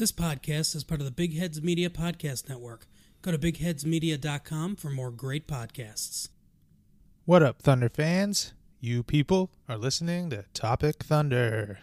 This podcast is part of the Big Heads Media Podcast Network. Go to bigheadsmedia.com for more great podcasts. What up, Thunder fans? You people are listening to Topic Thunder.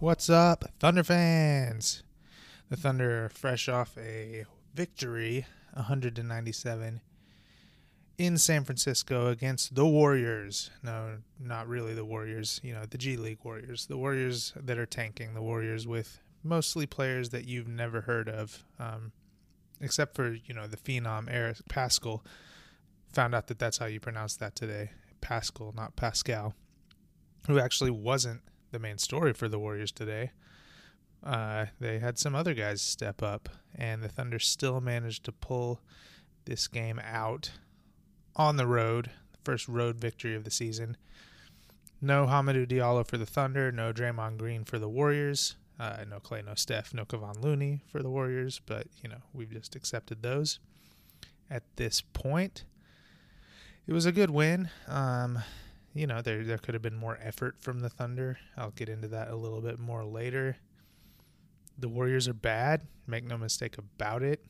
What's up, Thunder fans? The Thunder, fresh off a victory, 100 to 97, in San Francisco against the Warriors. No, not really the Warriors. You know, the G League Warriors. The Warriors that are tanking. The Warriors with mostly players that you've never heard of, um, except for you know the phenom Eric Paschall. Found out that that's how you pronounce that today. Pascal, not Pascal, who actually wasn't the main story for the Warriors today. Uh, they had some other guys step up, and the Thunder still managed to pull this game out on the road. The First road victory of the season. No Hamidou Diallo for the Thunder, no Draymond Green for the Warriors, uh, no Klay, no Steph, no Kevon Looney for the Warriors, but you know we've just accepted those at this point. It was a good win. Um, you know there there could have been more effort from the Thunder. I'll get into that a little bit more later. The Warriors are bad, make no mistake about it.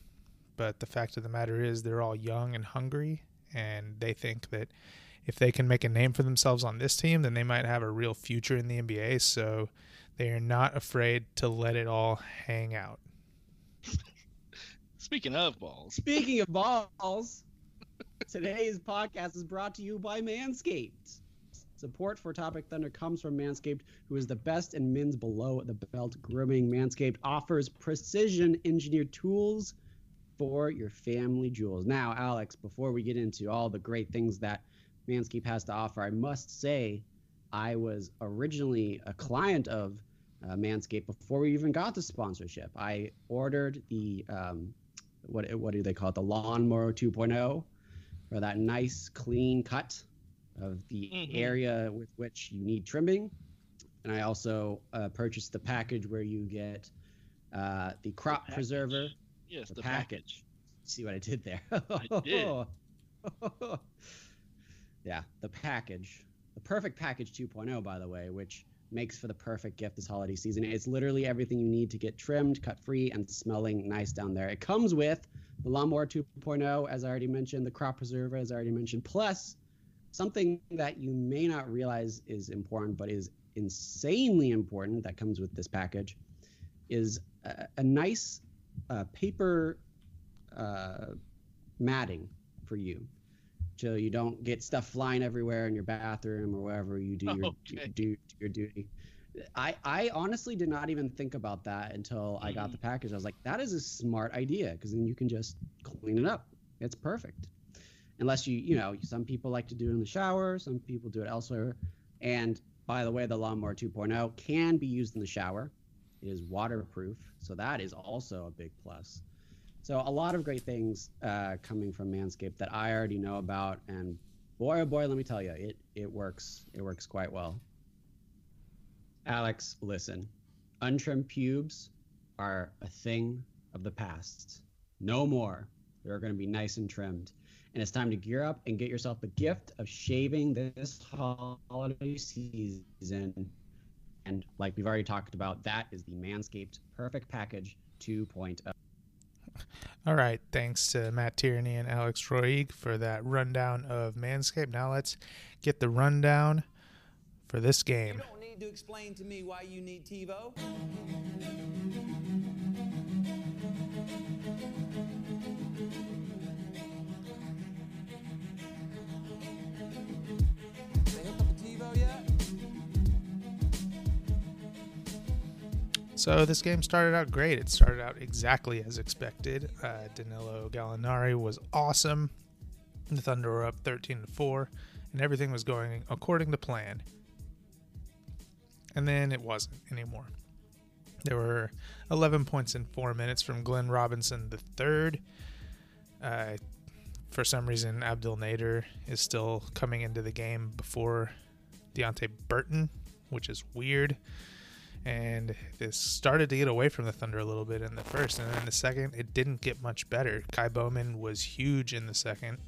But the fact of the matter is, they're all young and hungry, and they think that if they can make a name for themselves on this team, then they might have a real future in the NBA. So they are not afraid to let it all hang out. Speaking of balls, Speaking of balls, today's podcast is brought to you by Manscaped. Support for Topic Thunder comes from Manscaped, who is the best in men's below the belt grooming. Manscaped offers precision engineered tools for your family jewels. Now, Alex, before we get into all the great things that Manscaped has to offer, I must say I was originally a client of uh, Manscaped before we even got the sponsorship. I ordered the um, what what do they call it? The lawnmower 2.0 for that nice clean cut of the Mhm. area with which you need trimming. And I also uh, purchased the package where you get uh, the crop package. preserver, yes, the, the, package. See what I did there? I did. yeah, the package, the perfect package 2.0, by the way, which makes for the perfect gift this holiday season. It's literally everything you need to get trimmed, cut free, and smelling nice down there. It comes with the lawnmower 2.0, as I already mentioned, the crop preserver, as I already mentioned, plus something that you may not realize is important, but is insanely important that comes with this package is a, a nice uh, paper uh, matting for you so you don't get stuff flying everywhere in your bathroom or wherever you do your, Okay. do your duty. I, I honestly did not even think about that until I got the package. I was like, that is a smart idea because then you can just clean it up. It's perfect. Unless you, you know, some people like to do it in the shower, some people do it elsewhere. And by the way, the Lawnmower 2.0 can be used in the shower. It is waterproof, so that is also a big plus. So a lot of great things uh, coming from Manscaped that I already know about, and boy oh boy, let me tell you, it it works. It works quite well. Alex, listen, untrimmed pubes are a thing of the past. No more. They're going to be nice and trimmed. And it's time to gear up and get yourself the gift of shaving this holiday season. And like we've already talked about, that is the Manscaped Perfect Package oh. 2.0. All right, thanks to Matt Tierney and Alex Roig for that rundown of Manscaped. Now let's get the rundown for this game. You don't need need to explain to me why you need TiVo? So this game started out great. It started out exactly as expected. Uh, Danilo Gallinari was awesome. The Thunder were up 13 to 4, and everything was going according to plan. And then it wasn't anymore. There were 11 points in four minutes from Glenn Robinson third. Uh, for some reason, Abdul Nader is still coming into the game before Deonte Burton, which is weird and this started to get away from the Thunder a little bit in the first, and then in the second, it didn't get much better. Ky Bowman was huge in the second,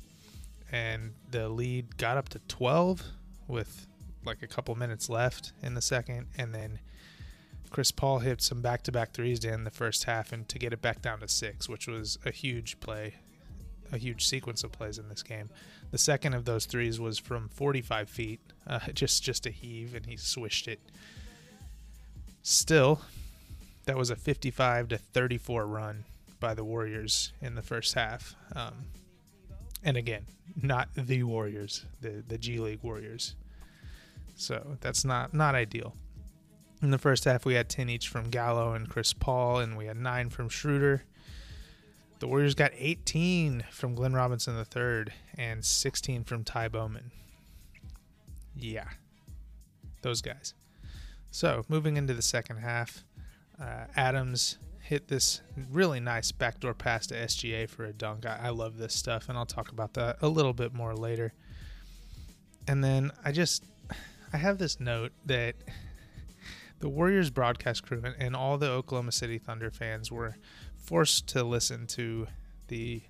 and the lead got up to 12 with like a couple minutes left in the second, and then Chris Paul hit some back-to-back threes in the first half, and to get it back down to six, which was a huge play, a huge sequence of plays in this game. The second of those threes was from 45 feet, uh, just just a heave, and he swished it. Still, that was a 55 to 34 run by the Warriors in the first half. Um, and again, not the Warriors, the the G League Warriors. So that's not not ideal. In the first half, we had 10 each from Gallo and Chris Paul, and we had nine from Schroeder. The Warriors got 18 from Glenn Robinson III and 16 from Ky Bowman. Yeah, those guys. So, moving into the second half, uh, Adams hit this really nice backdoor pass to SGA for a dunk. I, I love this stuff, and I'll talk about that a little bit more later. And then I just, I have this note that the Warriors broadcast crew and, and all the Oklahoma City Thunder fans were forced to listen to the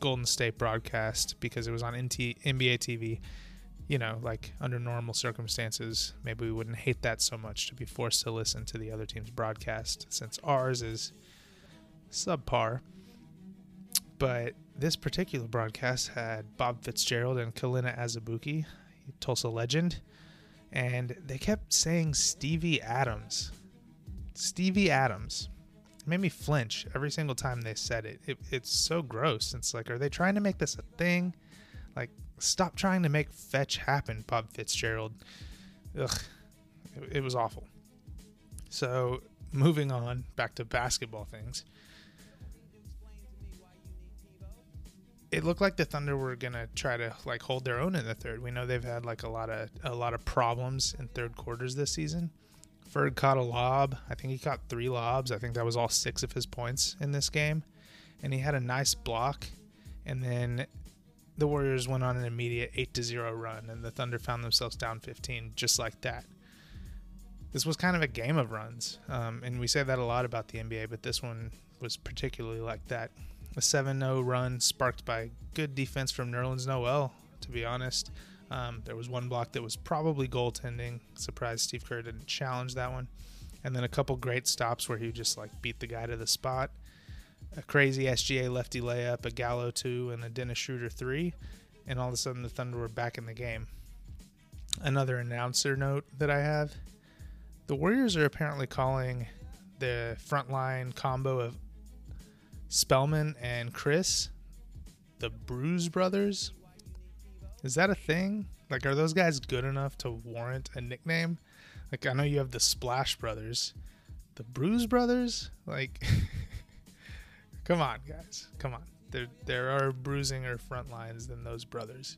Golden State broadcast because it was on NT, NBA TV you know, like under normal circumstances, maybe we wouldn't hate that so much to be forced to listen to the other team's broadcast since ours is subpar. But this particular broadcast had Bob Fitzgerald and Kelenna Azubuike, Tulsa legend, and they kept saying Stevie Adams. Stevie Adams. It made me flinch every single time they said it. it. It's so gross. It's like, are they trying to make this a thing? Like, stop trying to make fetch happen, Bob Fitzgerald. Ugh, it, it was awful. So, moving on back to basketball things. It looked like the Thunder were gonna try to like hold their own in the third. We know they've had like a lot of a lot of problems in third quarters this season. Ferg caught a lob. I think he caught three lobs. I think that was all six of his points in this game, and he had a nice block. And then the Warriors went on an immediate 8 to 0 run, and the Thunder found themselves down 15 just like that. This was kind of a game of runs, um, and we say that a lot about the NBA, but this one was particularly like that. A 7 0 run sparked by good defense from Nerlens Noel, to be honest. Um, there was one block that was probably goaltending. Surprised Steve Kerr didn't challenge that one. And then a couple great stops where he just like beat the guy to the spot a crazy SGA lefty layup, a Gallo two, and a Dennis Schroeder three, and all of a sudden the Thunder were back in the game. Another announcer note that I have: the Warriors are apparently calling the frontline combo of Spellman and Chriss the Bruise Brothers. Is that a thing? Like, are those guys good enough to warrant a nickname? Like, I know you have the Splash Brothers, the Bruise Brothers. Like. Come on, guys. Come on. There, there are bruisinger front lines than those brothers.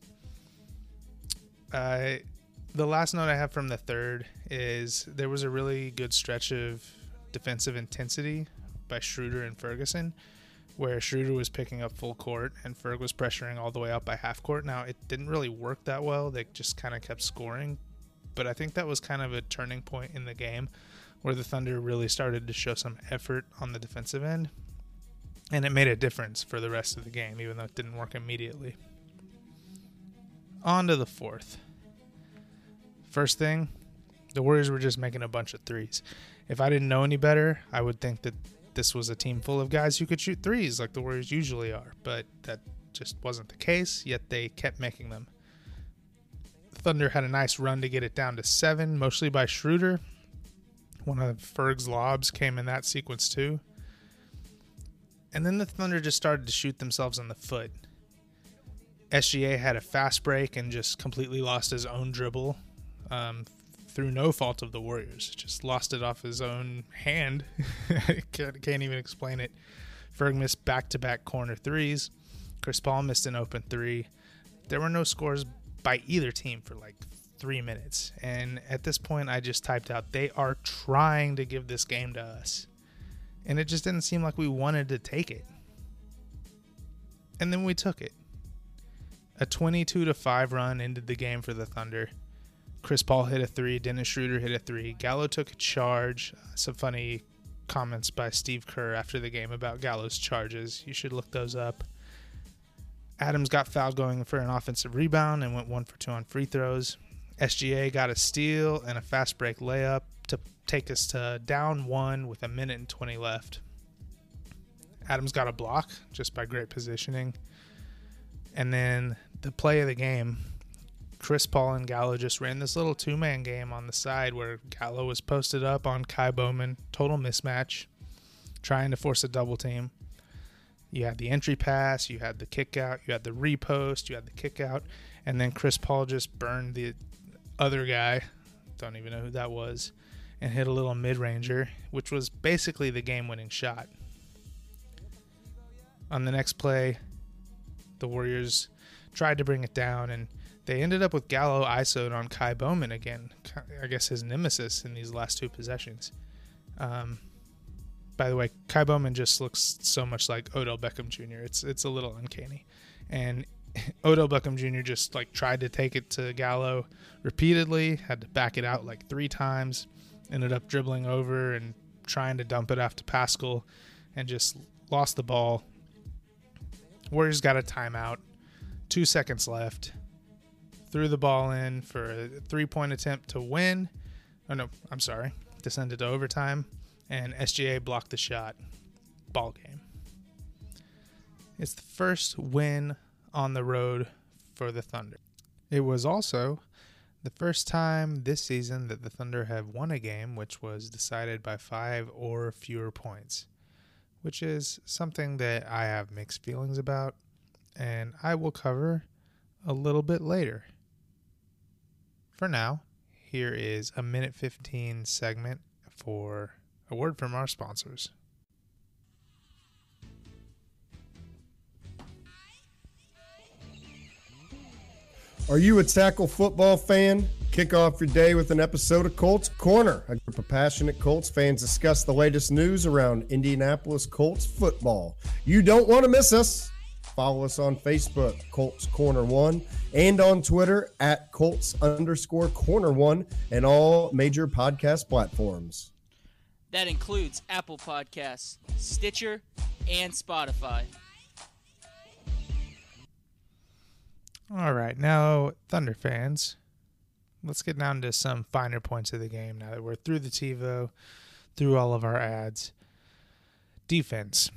Uh, the last note I have from the third is there was a really good stretch of defensive intensity by Schroeder and Ferguson, where Schroeder was picking up full court and Ferg was pressuring all the way out by half court. Now, it didn't really work that well. They just kind of kept scoring. But I think that was kind of a turning point in the game where the Thunder really started to show some effort on the defensive end and it made a difference for the rest of the game, even though it didn't work immediately. On to the fourth. First thing, the Warriors were just making a bunch of threes. If I didn't know any better, I would think that this was a team full of guys who could shoot threes like the Warriors usually are, but that just wasn't the case, yet they kept making them. Thunder had a nice run to get it down to seven, mostly by Schroeder. One of Ferg's lobs came in that sequence too. And then the Thunder just started to shoot themselves in the foot. SGA had a fast break and just completely lost his own dribble um, through no fault of the Warriors. Just lost it off his own hand. can't, can't even explain it. Ferg missed back to back corner threes. Chris Paul missed an open three. There were no scores by either team for like three minutes. And at this point, I just typed out, they are trying to give this game to us. And it just didn't seem like we wanted to take it. And then we took it. A 22 to 5 run ended the game for the Thunder. Chris Paul hit a three. Dennis Schroeder hit a three. Gallo took a charge. Uh, some funny comments by Steve Kerr after the game about Gallo's charges. You should look those up. Adams got fouled going for an offensive rebound and went one for two on free throws. SGA got a steal and a fast break layup to take us to down one with a minute and 20 left. Adams got a block just by great positioning. And then the play of the game, Chris Paul and Gallo just ran this little two man game on the side where Gallo was posted up on Ky Bowman, total mismatch, trying to force a double team. You had the entry pass, you had the kick out, you had the repost, you had the kick out, and then Chris Paul just burned the other guy, don't even know who that was, and hit a little mid ranger, which was basically the game winning shot. On the next play, the Warriors tried to bring it down, and they ended up with Gallo ISO'd on Ky Bowman again. I guess his nemesis in these last two possessions. Um, by the way, Ky Bowman just looks so much like Odell Beckham Jr. It's it's a little uncanny, and Odell Beckham Jr. just like tried to take it to Gallo repeatedly, had to back it out like three times, ended up dribbling over and trying to dump it off to Paschall, and just lost the ball. Warriors got a timeout, two seconds left, threw the ball in for a three point attempt to win. Oh no, I'm sorry, Descended to overtime, and SGA blocked the shot. Ball game. It's the first win on the road for the Thunder. It was also the first time this season that the Thunder have won a game which was decided by five or fewer points, which is something that I have mixed feelings about, and I will cover a little bit later. For now, here is a minute 15 segment for a word from our sponsors. Are you a tackle football fan? Kick off your day with an episode of Colts Corner. A group of passionate Colts fans discuss the latest news around Indianapolis Colts football. You don't want to miss us. Follow us on Facebook, Colts Corner One, and on Twitter at Colts underscore Corner One, and all major podcast platforms. That includes Apple Podcasts, Stitcher, and Spotify. All right, now Thunder fans, let's get down to some finer points of the game. Now that we're through the TiVo, through all of our ads, defense.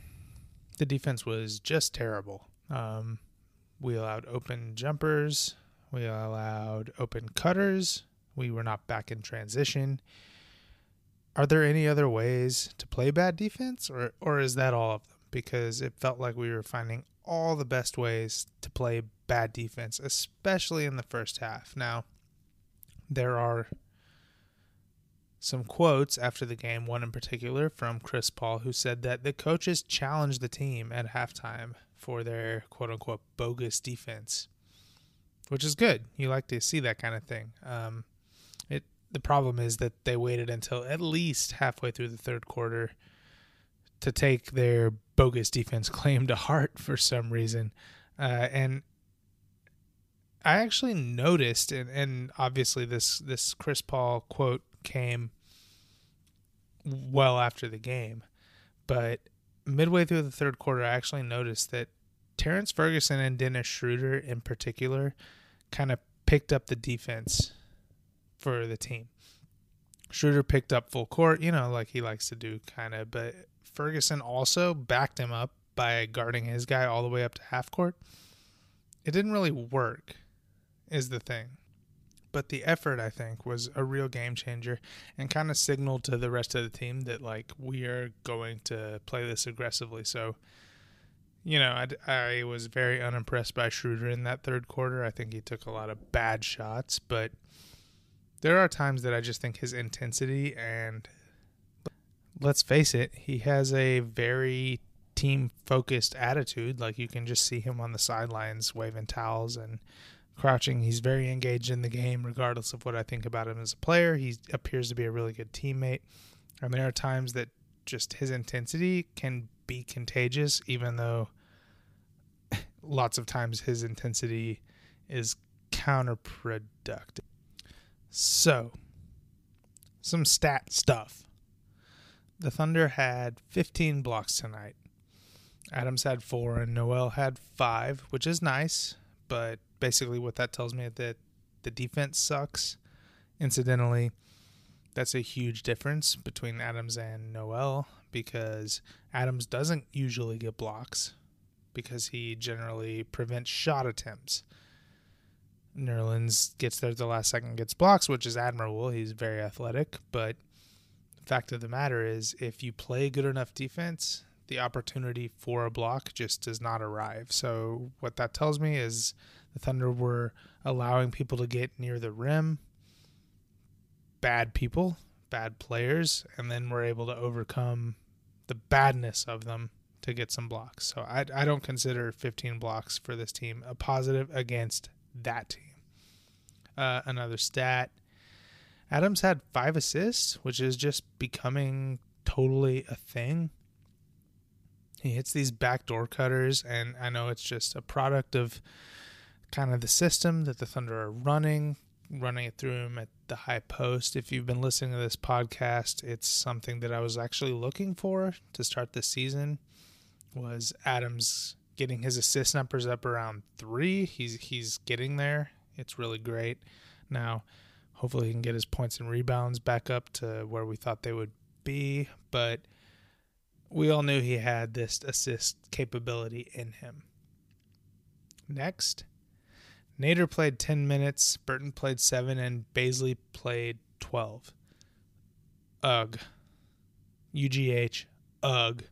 The defense was just terrible. Um, we allowed open jumpers. We allowed open cutters. We were not back in transition. Are there any other ways to play bad defense, or or is that all of them? Because it felt like we were finding all the best ways to play bad defense, especially in the first half. Now, there are some quotes after the game, one in particular from Chris Paul, who said that the coaches challenged the team at halftime for their quote unquote bogus defense, which is good. You like to see that kind of thing. Um, it the problem is that they waited until at least halfway through the third quarter to take their bogus defense claim to heart for some reason, uh, and I actually noticed, and, and obviously this this Chris Paul quote came well after the game, but midway through the third quarter, I actually noticed that Terrence Ferguson and Dennis Schroeder in particular kind of picked up the defense for the team. Schroeder picked up full court, you know, like he likes to do, kind of, but Ferguson also backed him up by guarding his guy all the way up to half court. It didn't really work, is the thing. but the effort I think was a real game changer and kind of signaled to the rest of the team that like we are going to play this aggressively. So, you know, I, I was very unimpressed by Schroeder in that third quarter. I think he took a lot of bad shots, but there are times that I just think his intensity and let's face it, he has a very team focused attitude. Like you can just see him on the sidelines waving towels and crouching. He's very engaged in the game, regardless of what I think about him as a player. He appears to be a really good teammate. And there are times that just his intensity can be contagious, even though lots of times his intensity is counterproductive. So, some stat stuff. The Thunder had 15 blocks tonight. Adams had four and Noel had five, which is nice, but basically what that tells me is that the defense sucks. Incidentally, that's a huge difference between Adams and Noel because Adams doesn't usually get blocks because he generally prevents shot attempts. Nerlens gets there at the last second, gets blocks, which is admirable. He's very athletic, but fact of the matter is, if you play good enough defense, the opportunity for a block just does not arrive. So what that tells me is the Thunder were allowing people to get near the rim, bad people, bad players, and then we're able to overcome the badness of them to get some blocks. So I, I don't consider 15 blocks for this team a positive against that team. Uh, another stat Adams had five assists, which is just becoming totally a thing. He hits these backdoor cutters, and I know it's just a product of kind of the system that the Thunder are running, running it through him at the high post. If you've been listening to this podcast, it's something that I was actually looking for to start the season. Was Adams getting his assist numbers up around three? He's he's getting there. It's really great. Now, hopefully, he can get his points and rebounds back up to where we thought they would be. But we all knew he had this assist capability in him. Next, Nader played 10 minutes, Burton played 7, and Bazley played 12. Ugh. UGH. Ugh.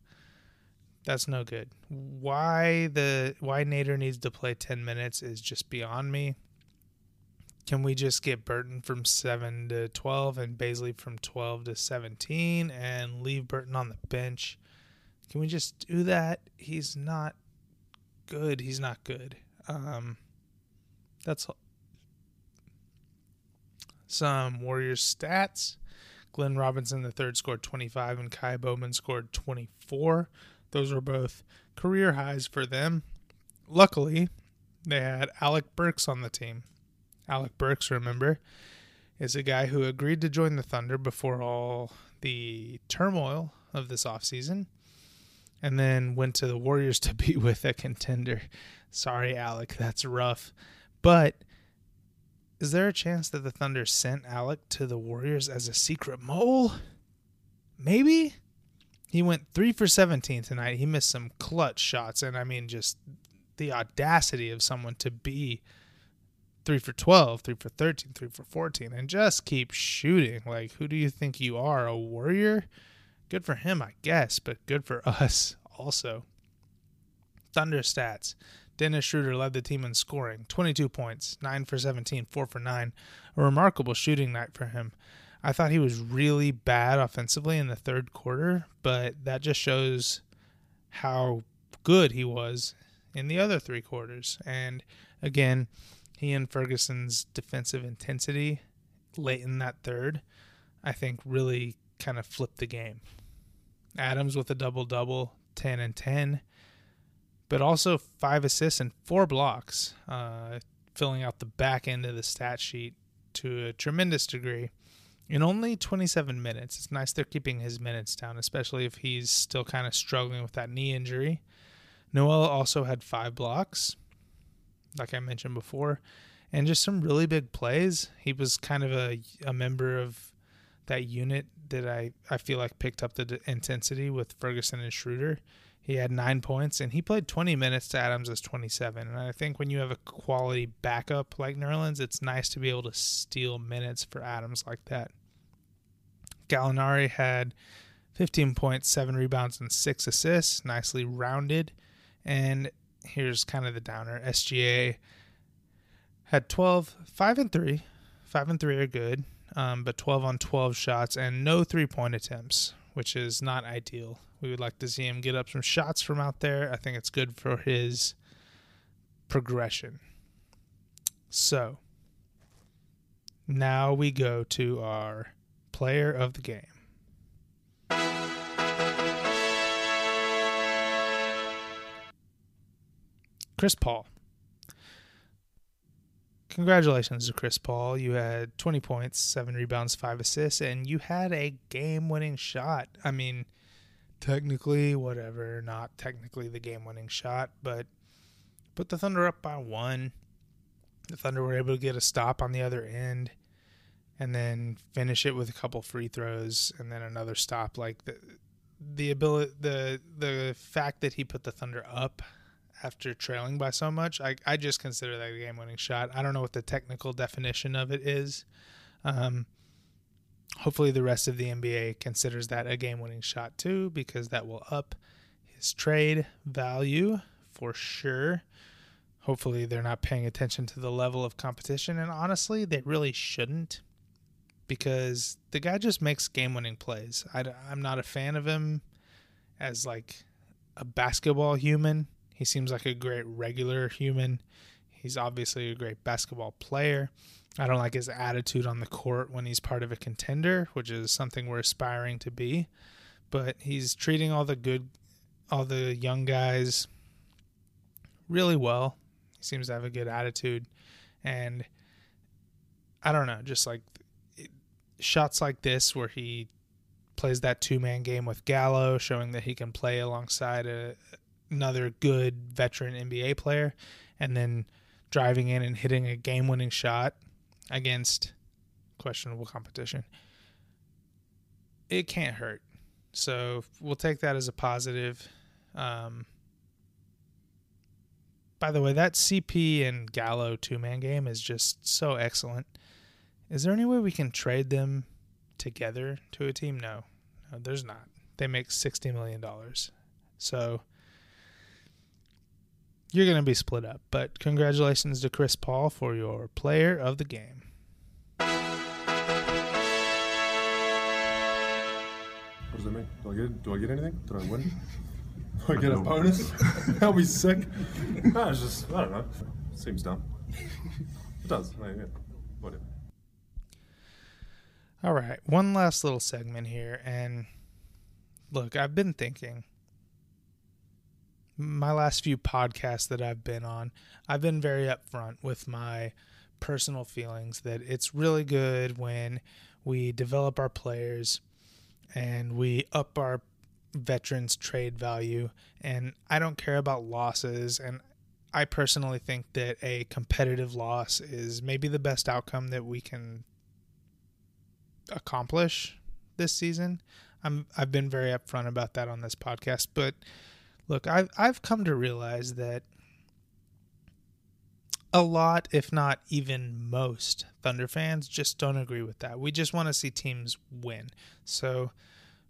That's no good. Why the why Nader needs to play 10 minutes is just beyond me. Can we just get Burton from 7 to 12 and Bazley from 12 to 17 and leave Burton on the bench? Can we just do that? He's not good. He's not good. Um that's some Warriors stats. Glenn Robinson the third scored 25 and Ky Bowman scored 24. Those were both career highs for them. Luckily, they had Alec Burks on the team. Alec Burks, remember, is a guy who agreed to join the Thunder before all the turmoil of this offseason and then went to the Warriors to be with a contender. Sorry, Alec, that's rough. But is there a chance that the Thunder sent Alec to the Warriors as a secret mole? Maybe? He went 3 for 17 tonight. He missed some clutch shots. And I mean, just the audacity of someone to be 3 for 12, 3 for 13, 3 for 14, and just keep shooting. Like, who do you think you are? A Warrior? Good for him, I guess, but good for us also. Thunder stats. Dennis Schroeder led the team in scoring 22 points, 9 for 17, 4 for 9. A remarkable shooting night for him. I thought he was really bad offensively in the third quarter, but that just shows how good he was in the other three quarters. And again, he and Ferguson's defensive intensity late in that third, I think, really kind of flipped the game. Adams with a double double, 10 and 10 but also five assists and four blocks, uh, filling out the back end of the stat sheet to a tremendous degree in only 27 minutes. It's nice they're keeping his minutes down, especially if he's still kind of struggling with that knee injury. Noel also had five blocks, like I mentioned before, and just some really big plays. He was kind of a, a member of that unit that I, I feel like picked up the d- intensity with Ferguson and Schroeder He had nine points, and he played 20 minutes to Adams' 27. And I think when you have a quality backup like Nerlens, it's nice to be able to steal minutes for Adams like that. Gallinari had 15 points, seven rebounds, and six assists, nicely rounded. And here's kind of the downer. SGA had 12, 5 and 3. 5 and 3 are good, um, but 12 on 12 shots and no three point attempts, which is not ideal. We would like to see him get up some shots from out there. I think it's good for his progression. So, now we go to our player of the game. Chris Paul. Congratulations to Chris Paul. You had 20 points, 7 rebounds, 5 assists, and you had a game winning shot. I mean, technically, whatever, not technically the game winning shot, but put the Thunder up by one. The Thunder were able to get a stop on the other end and then finish it with a couple free throws and then another stop. Like the the ability the the fact that he put the Thunder up after trailing by so much, I, I just consider that a game winning shot. I don't know what the technical definition of it is. Um, hopefully, the rest of the NBA considers that a game winning shot too, because that will up his trade value for sure. Hopefully, they're not paying attention to the level of competition. And honestly, they really shouldn't because the guy just makes game winning plays. I, I'm not a fan of him as like a basketball human. He seems like a great regular human. He's obviously a great basketball player. I don't like his attitude on the court when he's part of a contender, which is something we're aspiring to be. But he's treating all the good, all the young guys really well. He seems to have a good attitude. And I don't know, just like shots like this where he plays that two man game with Gallo, showing that he can play alongside a, another good veteran NBA player, and then driving in and hitting a game winning shot against questionable competition. It can't hurt. So we'll take that as a positive. Um, by the way, that CP and Gallo two man game is just so excellent. Is there any way we can trade them together to a team? No, no, there's not. They make sixty million dollars, so you're going to be split up. But congratulations to Chris Paul for your player of the game. What does that mean? Do I get do I get anything? Did I win? Do I get a bonus? I'll be sick. No, it's just I don't know. Seems dumb. It does. I yeah. Whatever. All right, one last little segment here, and look, I've been thinking. My last few podcasts that I've been on, I've been very upfront with my personal feelings that it's really good when we develop our players and we up our veterans trade value and I don't care about losses and I personally think that a competitive loss is maybe the best outcome that we can accomplish this season. I'm I've been very upfront about that on this podcast, but look, I've I've come to realize that a lot, if not even most, Thunder fans just don't agree with that. We just want to see teams win. So,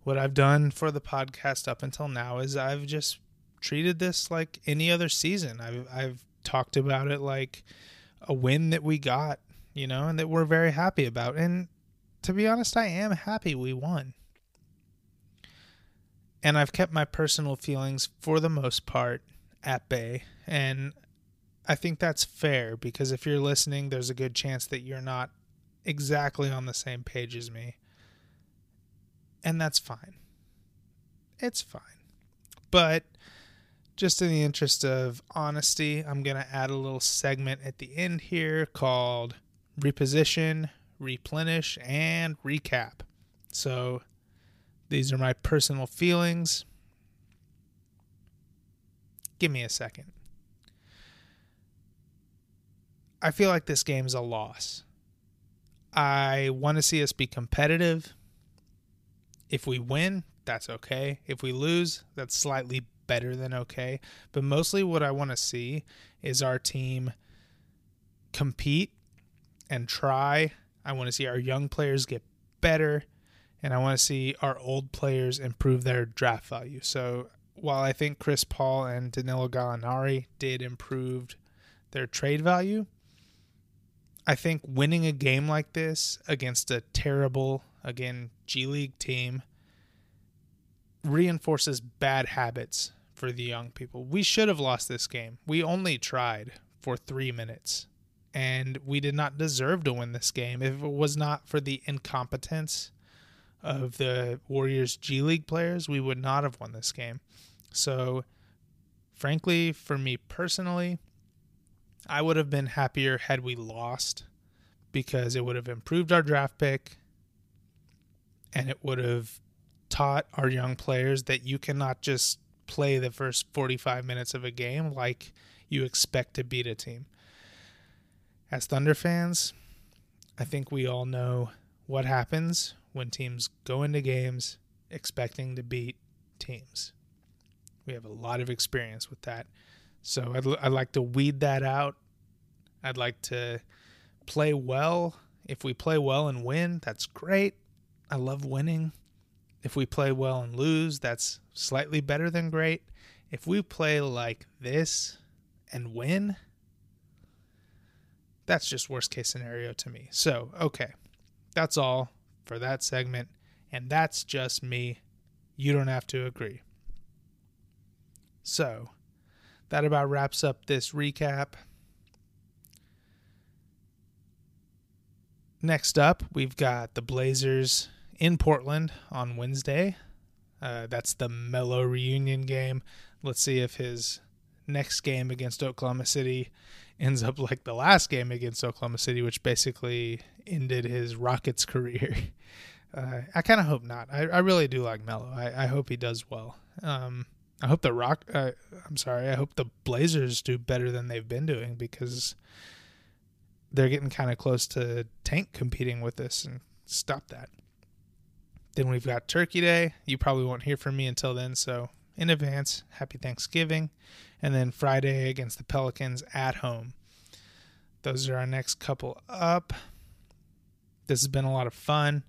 what I've done for the podcast up until now is I've just treated this like any other season. I've I've talked about it like a win that we got, you know, and that we're very happy about. And to be honest, I am happy we won. And I've kept my personal feelings for the most part at bay. And I think that's fair because if you're listening, there's a good chance that you're not exactly on the same page as me. And that's fine. It's fine. But just in the interest of honesty, I'm going to add a little segment at the end here called Reposition, Replenish, and Recap. So these are my personal feelings. Give me a second. I feel like this game is a loss. I want to see us be competitive. If we win, that's okay. If we lose, that's slightly better than okay. But mostly what I want to see is our team compete and try. I want to see our young players get better and I want to see our old players improve their draft value. So while I think Chris Paul and Danilo Gallinari did improve their trade value, I think winning a game like this against a terrible, again, G League team reinforces bad habits for the young people. We should have lost this game. We only tried for three minutes, and we did not deserve to win this game if it was not for the incompetence of the Warriors G League players. We would not have won this game. So, frankly, for me personally, I would have been happier had we lost because it would have improved our draft pick and it would have taught our young players that you cannot just play the first 45 minutes of a game like you expect to beat a team. As Thunder fans, I think we all know what happens when teams go into games expecting to beat teams. We have a lot of experience with that. So I'd, I'd like to weed that out. I'd like to play well. If we play well and win, that's great. I love winning. If we play well and lose, that's slightly better than great. If we play like this and win, that's just worst case scenario to me. So, okay. That's all for that segment. And that's just me. You don't have to agree. So, that about wraps up this recap. Next up, we've got the Blazers in Portland on Wednesday. Uh, that's the Melo reunion game. Let's see if his next game against Oklahoma City ends up like the last game against Oklahoma City, which basically ended his Rockets career. Uh, I kind of hope not. I, I really do like Melo. I, I hope he does well. Um, I hope the Rock. Uh, I'm sorry. I hope the Blazers do better than they've been doing because they're getting kind of close to tank competing with us and stop that. Then we've got Turkey Day. You probably won't hear from me until then, so in advance, happy Thanksgiving. And then Friday against the Pelicans at home. Those are our next couple up. This has been a lot of fun.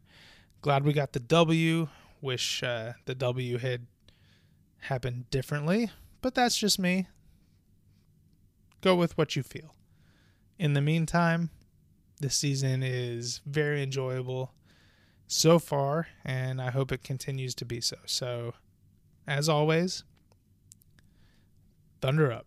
Glad we got the W. Wish uh, the W had happened differently, but that's just me. Go with what you feel. In the meantime, this season is very enjoyable so far, and I hope it continues to be so. So, as always, Thunder up.